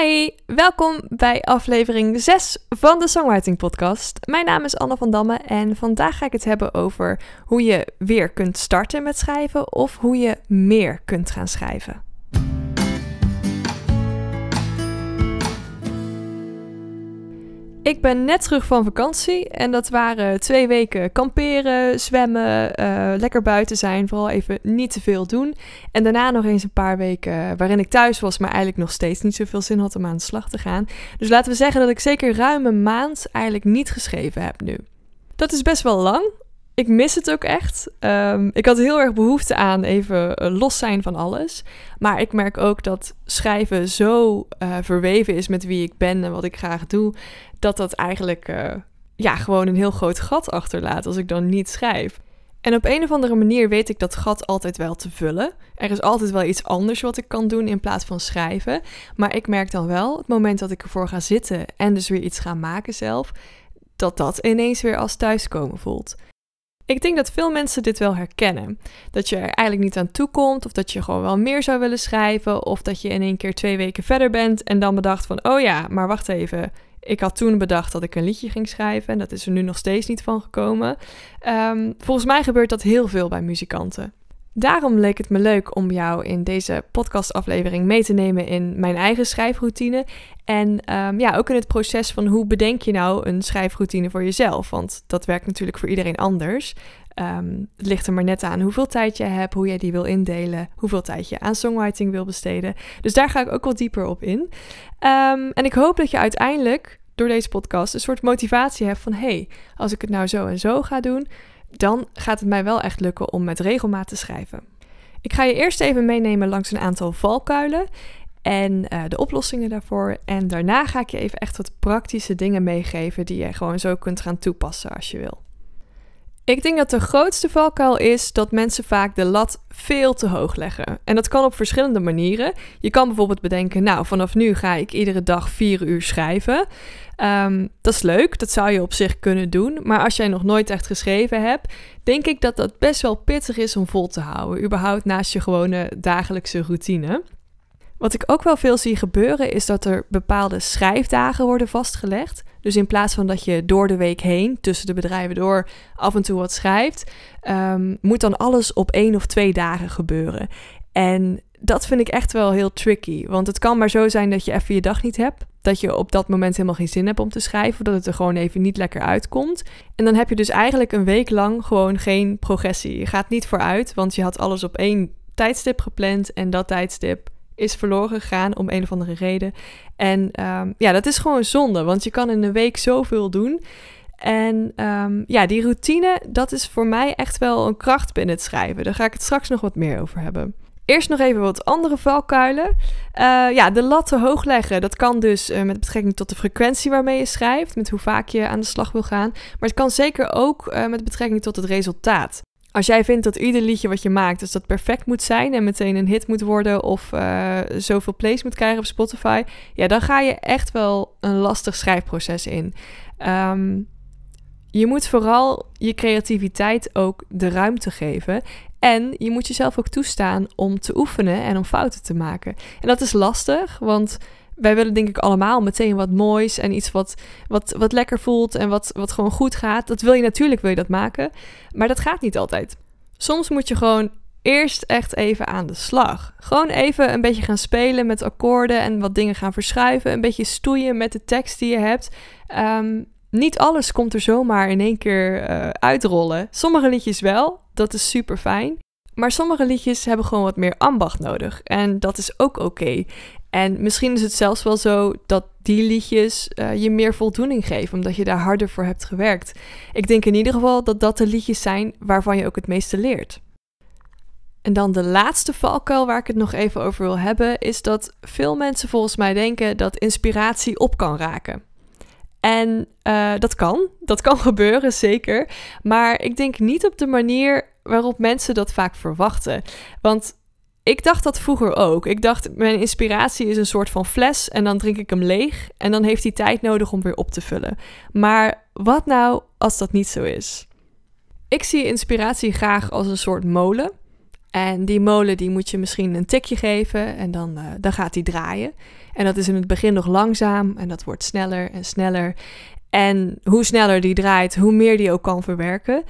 Hi, welkom bij aflevering 6 van de Songwriting Podcast. Mijn naam is Anne van Damme en vandaag ga ik het hebben over hoe je weer kunt starten met schrijven of hoe je meer kunt gaan schrijven. Ik ben net terug van vakantie en dat waren twee weken kamperen, zwemmen, uh, lekker buiten zijn, vooral even niet te veel doen. En daarna nog eens een paar weken waarin ik thuis was, maar eigenlijk nog steeds niet zoveel zin had om aan de slag te gaan. Dus laten we zeggen dat ik zeker ruim een maand eigenlijk niet geschreven heb nu. Dat is best wel lang, ik mis het ook echt. Um, ik had heel erg behoefte aan even eh, los zijn van alles. Maar ik merk ook dat schrijven zo uh, verweven is met wie ik ben en wat ik graag doe. Dat dat eigenlijk uh, ja, gewoon een heel groot gat achterlaat als ik dan niet schrijf. En op een of andere manier weet ik dat gat altijd wel te vullen. Er is altijd wel iets anders wat ik kan doen in plaats van schrijven. Maar ik merk dan wel, het moment dat ik ervoor ga zitten en dus weer iets ga maken zelf, dat dat ineens weer als thuiskomen voelt. Ik denk dat veel mensen dit wel herkennen. Dat je er eigenlijk niet aan toe komt, of dat je gewoon wel meer zou willen schrijven, of dat je in één keer twee weken verder bent en dan bedacht van, oh ja, maar wacht even. Ik had toen bedacht dat ik een liedje ging schrijven en dat is er nu nog steeds niet van gekomen. Um, volgens mij gebeurt dat heel veel bij muzikanten. Daarom leek het me leuk om jou in deze podcastaflevering mee te nemen in mijn eigen schrijfroutine. En um, ja, ook in het proces van hoe bedenk je nou een schrijfroutine voor jezelf? Want dat werkt natuurlijk voor iedereen anders. Um, het ligt er maar net aan hoeveel tijd je hebt, hoe jij die wil indelen, hoeveel tijd je aan songwriting wil besteden. Dus daar ga ik ook wat dieper op in. Um, en ik hoop dat je uiteindelijk door deze podcast een soort motivatie hebt van: hey, als ik het nou zo en zo ga doen, dan gaat het mij wel echt lukken om met regelmaat te schrijven. Ik ga je eerst even meenemen langs een aantal valkuilen en uh, de oplossingen daarvoor. En daarna ga ik je even echt wat praktische dingen meegeven die je gewoon zo kunt gaan toepassen als je wil. Ik denk dat de grootste valkuil is dat mensen vaak de lat veel te hoog leggen. En dat kan op verschillende manieren. Je kan bijvoorbeeld bedenken, nou, vanaf nu ga ik iedere dag vier uur schrijven. Um, dat is leuk, dat zou je op zich kunnen doen. Maar als jij nog nooit echt geschreven hebt, denk ik dat dat best wel pittig is om vol te houden. Überhaupt naast je gewone dagelijkse routine. Wat ik ook wel veel zie gebeuren is dat er bepaalde schrijfdagen worden vastgelegd. Dus in plaats van dat je door de week heen, tussen de bedrijven door, af en toe wat schrijft, um, moet dan alles op één of twee dagen gebeuren. En dat vind ik echt wel heel tricky. Want het kan maar zo zijn dat je even je dag niet hebt. Dat je op dat moment helemaal geen zin hebt om te schrijven. Dat het er gewoon even niet lekker uitkomt. En dan heb je dus eigenlijk een week lang gewoon geen progressie. Je gaat niet vooruit, want je had alles op één tijdstip gepland. En dat tijdstip is verloren gegaan om een of andere reden. En um, ja, dat is gewoon zonde, want je kan in een week zoveel doen. En um, ja, die routine, dat is voor mij echt wel een kracht binnen het schrijven. Daar ga ik het straks nog wat meer over hebben. Eerst nog even wat andere valkuilen. Uh, ja, de lat te hoog leggen. Dat kan dus uh, met betrekking tot de frequentie waarmee je schrijft, met hoe vaak je aan de slag wil gaan. Maar het kan zeker ook uh, met betrekking tot het resultaat. Als jij vindt dat ieder liedje wat je maakt, dus dat perfect moet zijn en meteen een hit moet worden of uh, zoveel plays moet krijgen op Spotify, ja, dan ga je echt wel een lastig schrijfproces in. Um, je moet vooral je creativiteit ook de ruimte geven. En je moet jezelf ook toestaan om te oefenen en om fouten te maken. En dat is lastig, want wij willen denk ik allemaal meteen wat moois en iets wat, wat, wat lekker voelt en wat, wat gewoon goed gaat. Dat wil je natuurlijk, wil je dat maken, maar dat gaat niet altijd. Soms moet je gewoon eerst echt even aan de slag. Gewoon even een beetje gaan spelen met akkoorden en wat dingen gaan verschuiven. Een beetje stoeien met de tekst die je hebt. Um, niet alles komt er zomaar in één keer uh, uitrollen. Sommige liedjes wel, dat is super fijn. Maar sommige liedjes hebben gewoon wat meer ambacht nodig. En dat is ook oké. En misschien is het zelfs wel zo dat die liedjes uh, je meer voldoening geven, omdat je daar harder voor hebt gewerkt. Ik denk in ieder geval dat dat de liedjes zijn waarvan je ook het meeste leert. En dan de laatste valkuil waar ik het nog even over wil hebben, is dat veel mensen volgens mij denken dat inspiratie op kan raken. En uh, dat kan, dat kan gebeuren, zeker. Maar ik denk niet op de manier waarop mensen dat vaak verwachten. Want ik dacht dat vroeger ook. Ik dacht, mijn inspiratie is een soort van fles en dan drink ik hem leeg en dan heeft hij tijd nodig om weer op te vullen. Maar wat nou als dat niet zo is? Ik zie inspiratie graag als een soort molen. En die molen die moet je misschien een tikje geven en dan, uh, dan gaat die draaien. En dat is in het begin nog langzaam en dat wordt sneller en sneller. En hoe sneller die draait, hoe meer die ook kan verwerken.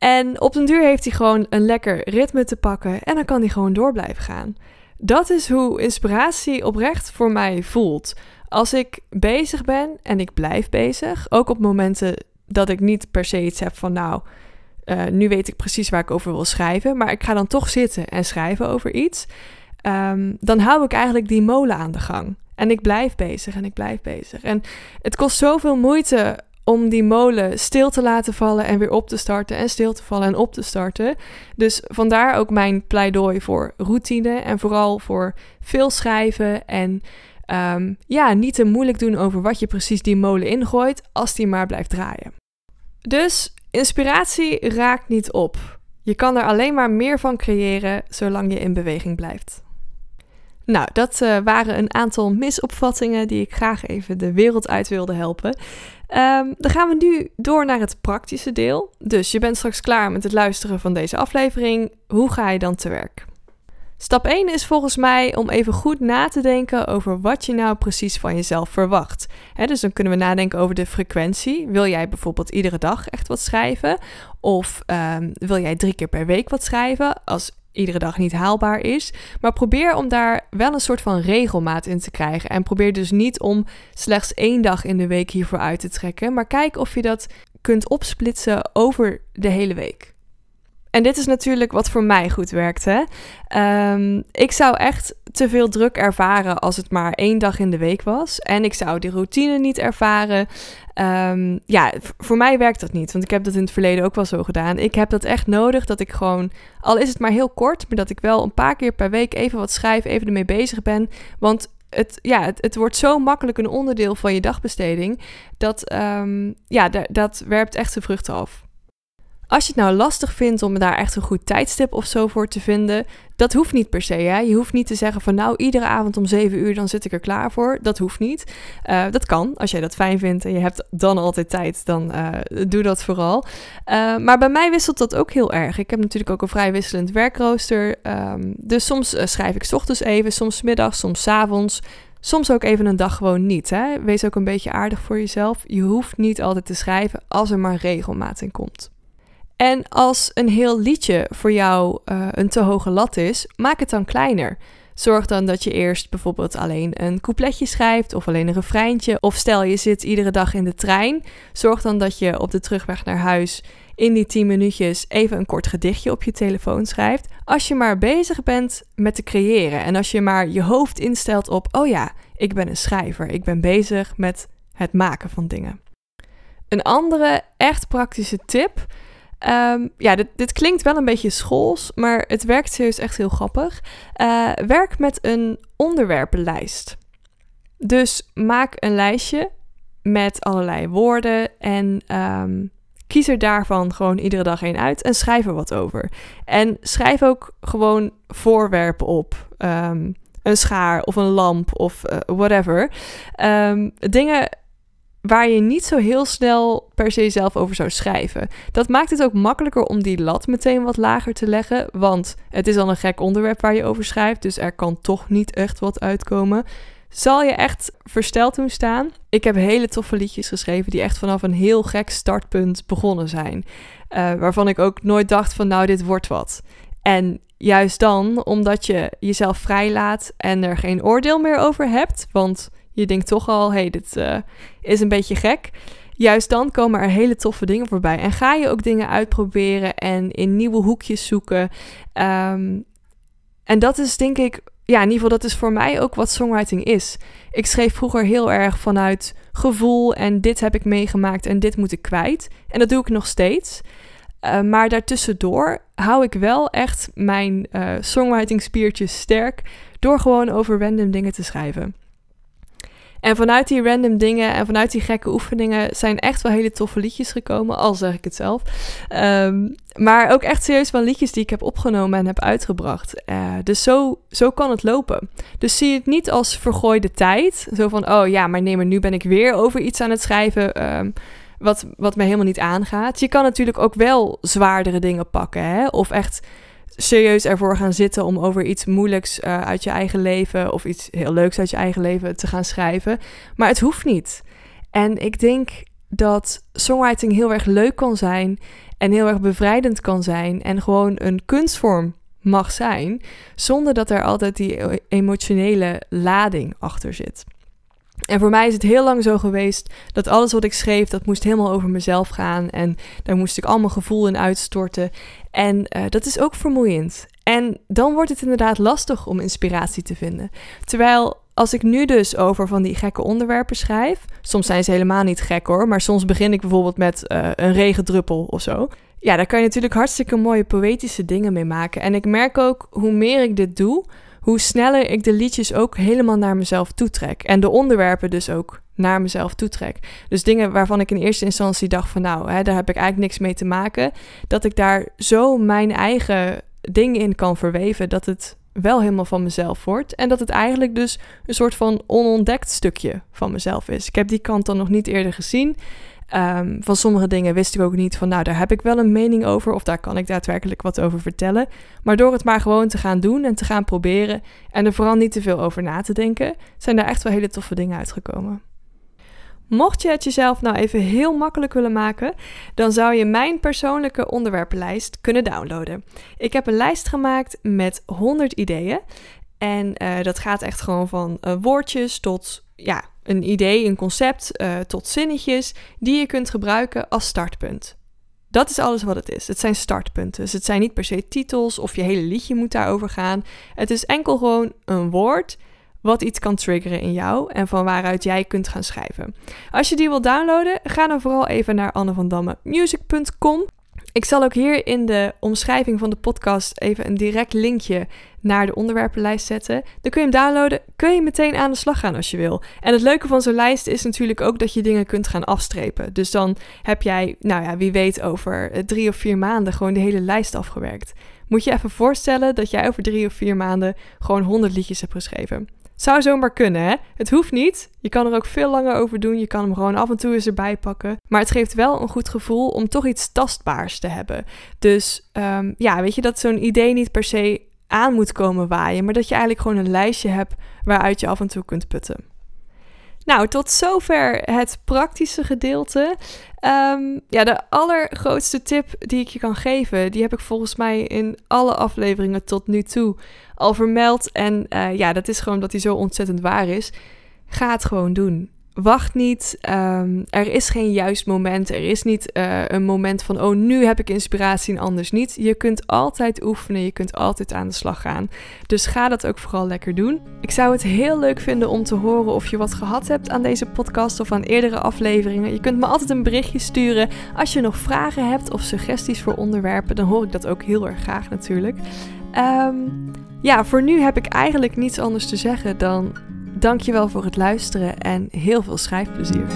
En op den duur heeft hij gewoon een lekker ritme te pakken en dan kan hij gewoon door blijven gaan. Dat is hoe inspiratie oprecht voor mij voelt. Als ik bezig ben en ik blijf bezig, ook op momenten dat ik niet per se iets heb van nou, uh, nu weet ik precies waar ik over wil schrijven, maar ik ga dan toch zitten en schrijven over iets, um, dan hou ik eigenlijk die molen aan de gang. En ik blijf bezig en ik blijf bezig. En het kost zoveel moeite om die molen stil te laten vallen en weer op te starten en stil te vallen en op te starten. Dus vandaar ook mijn pleidooi voor routine en vooral voor veel schrijven en um, ja, niet te moeilijk doen over wat je precies die molen ingooit als die maar blijft draaien. Dus inspiratie raakt niet op. Je kan er alleen maar meer van creëren zolang je in beweging blijft. Nou, dat uh, waren een aantal misopvattingen die ik graag even de wereld uit wilde helpen. Um, dan gaan we nu door naar het praktische deel. Dus je bent straks klaar met het luisteren van deze aflevering. Hoe ga je dan te werk? Stap 1 is volgens mij om even goed na te denken over wat je nou precies van jezelf verwacht. dus dan kunnen we nadenken over de frequentie. Wil jij bijvoorbeeld iedere dag echt wat schrijven? Of um, wil jij drie keer per week wat schrijven? Als iedere dag niet haalbaar is. Maar probeer om daar wel een soort van regelmaat in te krijgen. En probeer dus niet om slechts één dag in de week hiervoor uit te trekken. Maar kijk of je dat kunt opsplitsen over de hele week. En dit is natuurlijk wat voor mij goed werkt. Hè? Um, ik zou echt te veel druk ervaren als het maar één dag in de week was. En ik zou die routine niet ervaren. Um, ja, voor mij werkt dat niet. Want ik heb dat in het verleden ook wel zo gedaan. Ik heb dat echt nodig dat ik gewoon, al is het maar heel kort, maar dat ik wel een paar keer per week even wat schrijf, even ermee bezig ben. Want het, ja, het, wordt zo makkelijk een onderdeel van je dagbesteding. Dat, um, ja, dat werpt echt zijn vruchten af. Als je het nou lastig vindt om daar echt een goed tijdstip of zo voor te vinden, dat hoeft niet per se. Hè? Je hoeft niet te zeggen van nou, iedere avond om 7 uur dan zit ik er klaar voor. Dat hoeft niet. Uh, dat kan. Als jij dat fijn vindt en je hebt dan altijd tijd, dan uh, doe dat vooral. Uh, maar bij mij wisselt dat ook heel erg. Ik heb natuurlijk ook een vrij wisselend werkrooster. Um, dus soms schrijf ik s ochtends even, soms middags, soms avonds. Soms ook even een dag gewoon niet. Hè? Wees ook een beetje aardig voor jezelf. Je hoeft niet altijd te schrijven als er maar regelmaat in komt. En als een heel liedje voor jou uh, een te hoge lat is, maak het dan kleiner. Zorg dan dat je eerst bijvoorbeeld alleen een coupletje schrijft of alleen een refreintje. Of stel je zit iedere dag in de trein. Zorg dan dat je op de terugweg naar huis in die 10 minuutjes even een kort gedichtje op je telefoon schrijft. Als je maar bezig bent met te creëren en als je maar je hoofd instelt op: oh ja, ik ben een schrijver. Ik ben bezig met het maken van dingen. Een andere echt praktische tip Um, ja, dit, dit, klinkt wel een beetje schools, maar het werkt serieus echt heel grappig. Uh, werk met een onderwerpenlijst. Dus maak een lijstje met allerlei woorden en um, kies er daarvan gewoon iedere dag één uit en schrijf er wat over. En schrijf ook gewoon voorwerpen op. Um, een schaar of een lamp of uh, whatever. dingen waar je niet zo heel snel per se zelf over zou schrijven. Dat maakt het ook makkelijker om die lat meteen wat lager te leggen, want het is al een gek onderwerp waar je over schrijft, dus er kan toch niet echt wat uitkomen. Zal je echt versteld doen staan? Ik heb hele toffe liedjes geschreven die echt vanaf een heel gek startpunt begonnen zijn. Uh, waarvan ik ook nooit dacht van nou, dit wordt wat. En juist dan, omdat je jezelf vrijlaat en er geen oordeel meer over hebt, want je denkt toch al, hey, dit uh, is een beetje gek. Juist dan komen er hele toffe dingen voorbij. En ga je ook dingen uitproberen en in nieuwe hoekjes zoeken. Um, en dat is denk ik, ja, in ieder geval, dat is voor mij ook wat songwriting is. Ik schreef vroeger heel erg vanuit gevoel en dit heb ik meegemaakt en dit moet ik kwijt. En dat doe ik nog steeds. Uh, maar daartussendoor hou ik wel echt mijn uh, songwriting spiertjes sterk door gewoon over random dingen te schrijven. En vanuit die random dingen en vanuit die gekke oefeningen zijn echt wel hele toffe liedjes gekomen, al zeg ik het zelf. Um, maar ook echt serieus wel liedjes die ik heb opgenomen en heb uitgebracht. Uh, dus zo, zo kan het lopen. Dus zie het niet als vergooide tijd. Zo van, oh ja, maar nee, maar nu ben ik weer over iets aan het schrijven. Um, wat, wat mij helemaal niet aangaat. Je kan natuurlijk ook wel zwaardere dingen pakken. Hè? Of echt serieus ervoor gaan zitten om over iets moeilijks uh, uit je eigen leven of iets heel leuks uit je eigen leven te gaan schrijven. Maar het hoeft niet. En ik denk dat songwriting heel erg leuk kan zijn en heel erg bevrijdend kan zijn en gewoon een kunstvorm mag zijn, zonder dat er altijd die emotionele lading achter zit. En voor mij is het heel lang zo geweest dat alles wat ik schreef, dat moest helemaal over mezelf gaan. En daar moest ik allemaal gevoel in uitstorten. En uh, dat is ook vermoeiend. En dan wordt het inderdaad lastig om inspiratie te vinden. Terwijl als ik nu dus over van die gekke onderwerpen schrijf, soms zijn ze helemaal niet gek hoor, maar soms begin ik bijvoorbeeld met uh, een regendruppel of zo. Ja, daar kan je natuurlijk hartstikke mooie poëtische dingen mee maken. En ik merk ook hoe meer ik dit doe, hoe sneller ik de liedjes ook helemaal naar mezelf toetrek. En de onderwerpen dus ook naar mezelf toetrek. Dus dingen waarvan ik in eerste instantie dacht van nou, hè, daar heb ik eigenlijk niks mee te maken. Dat ik daar zo mijn eigen dingen in kan verweven dat het wel helemaal van mezelf wordt. En dat het eigenlijk dus een soort van onontdekt stukje van mezelf is. Ik heb die kant dan nog niet eerder gezien. Um, van sommige dingen wist ik ook niet van, nou, daar heb ik wel een mening over of daar kan ik daadwerkelijk wat over vertellen. Maar door het maar gewoon te gaan doen en te gaan proberen en er vooral niet te veel over na te denken, zijn daar echt wel hele toffe dingen uitgekomen. Mocht je het jezelf nou even heel makkelijk willen maken, dan zou je mijn persoonlijke onderwerpenlijst kunnen downloaden. Ik heb een lijst gemaakt met 100 ideeën. En uh, dat gaat echt gewoon van uh, woordjes tot ja, een idee, een concept, uh, tot zinnetjes die je kunt gebruiken als startpunt. Dat is alles wat het is. Het zijn startpunten. Dus het zijn niet per se titels of je hele liedje moet daarover gaan. Het is enkel gewoon een woord wat iets kan triggeren in jou en van waaruit jij kunt gaan schrijven. Als je die wilt downloaden, ga dan vooral even naar annevandammemusic.com. Ik zal ook hier in de omschrijving van de podcast even een direct linkje naar de onderwerpenlijst zetten. Dan kun je hem downloaden, kun je meteen aan de slag gaan als je wil. En het leuke van zo'n lijst is natuurlijk ook dat je dingen kunt gaan afstrepen. Dus dan heb jij, nou ja, wie weet over eh, drie of vier maanden gewoon de hele lijst afgewerkt. Moet je even voorstellen dat jij over drie of vier maanden gewoon 100 liedjes hebt geschreven. Zou zomaar kunnen, hè? Het hoeft niet. Je kan er ook veel langer over doen. Je kan hem gewoon af en toe eens erbij pakken. Maar het geeft wel een goed gevoel om toch iets tastbaars te hebben. Dus um, ja, weet je dat zo'n idee niet per se aan moet komen waaien, maar dat je eigenlijk gewoon een lijstje hebt waaruit je af en toe kunt putten. Nou, tot zover het praktische gedeelte. Um, ja, de allergrootste tip die ik je kan geven, die heb ik volgens mij in alle afleveringen tot nu toe al vermeld. En uh, ja, dat is gewoon dat hij zo ontzettend waar is. Ga het gewoon doen. Wacht niet. Um, er is geen juist moment. Er is niet uh, een moment van, oh, nu heb ik inspiratie en anders niet. Je kunt altijd oefenen. Je kunt altijd aan de slag gaan. Dus ga dat ook vooral lekker doen. Ik zou het heel leuk vinden om te horen of je wat gehad hebt aan deze podcast of aan eerdere afleveringen. Je kunt me altijd een berichtje sturen. Als je nog vragen hebt of suggesties voor onderwerpen, dan hoor ik dat ook heel erg graag natuurlijk. Um, ja, voor nu heb ik eigenlijk niets anders te zeggen dan Dankjewel voor het luisteren en heel veel schrijfplezier.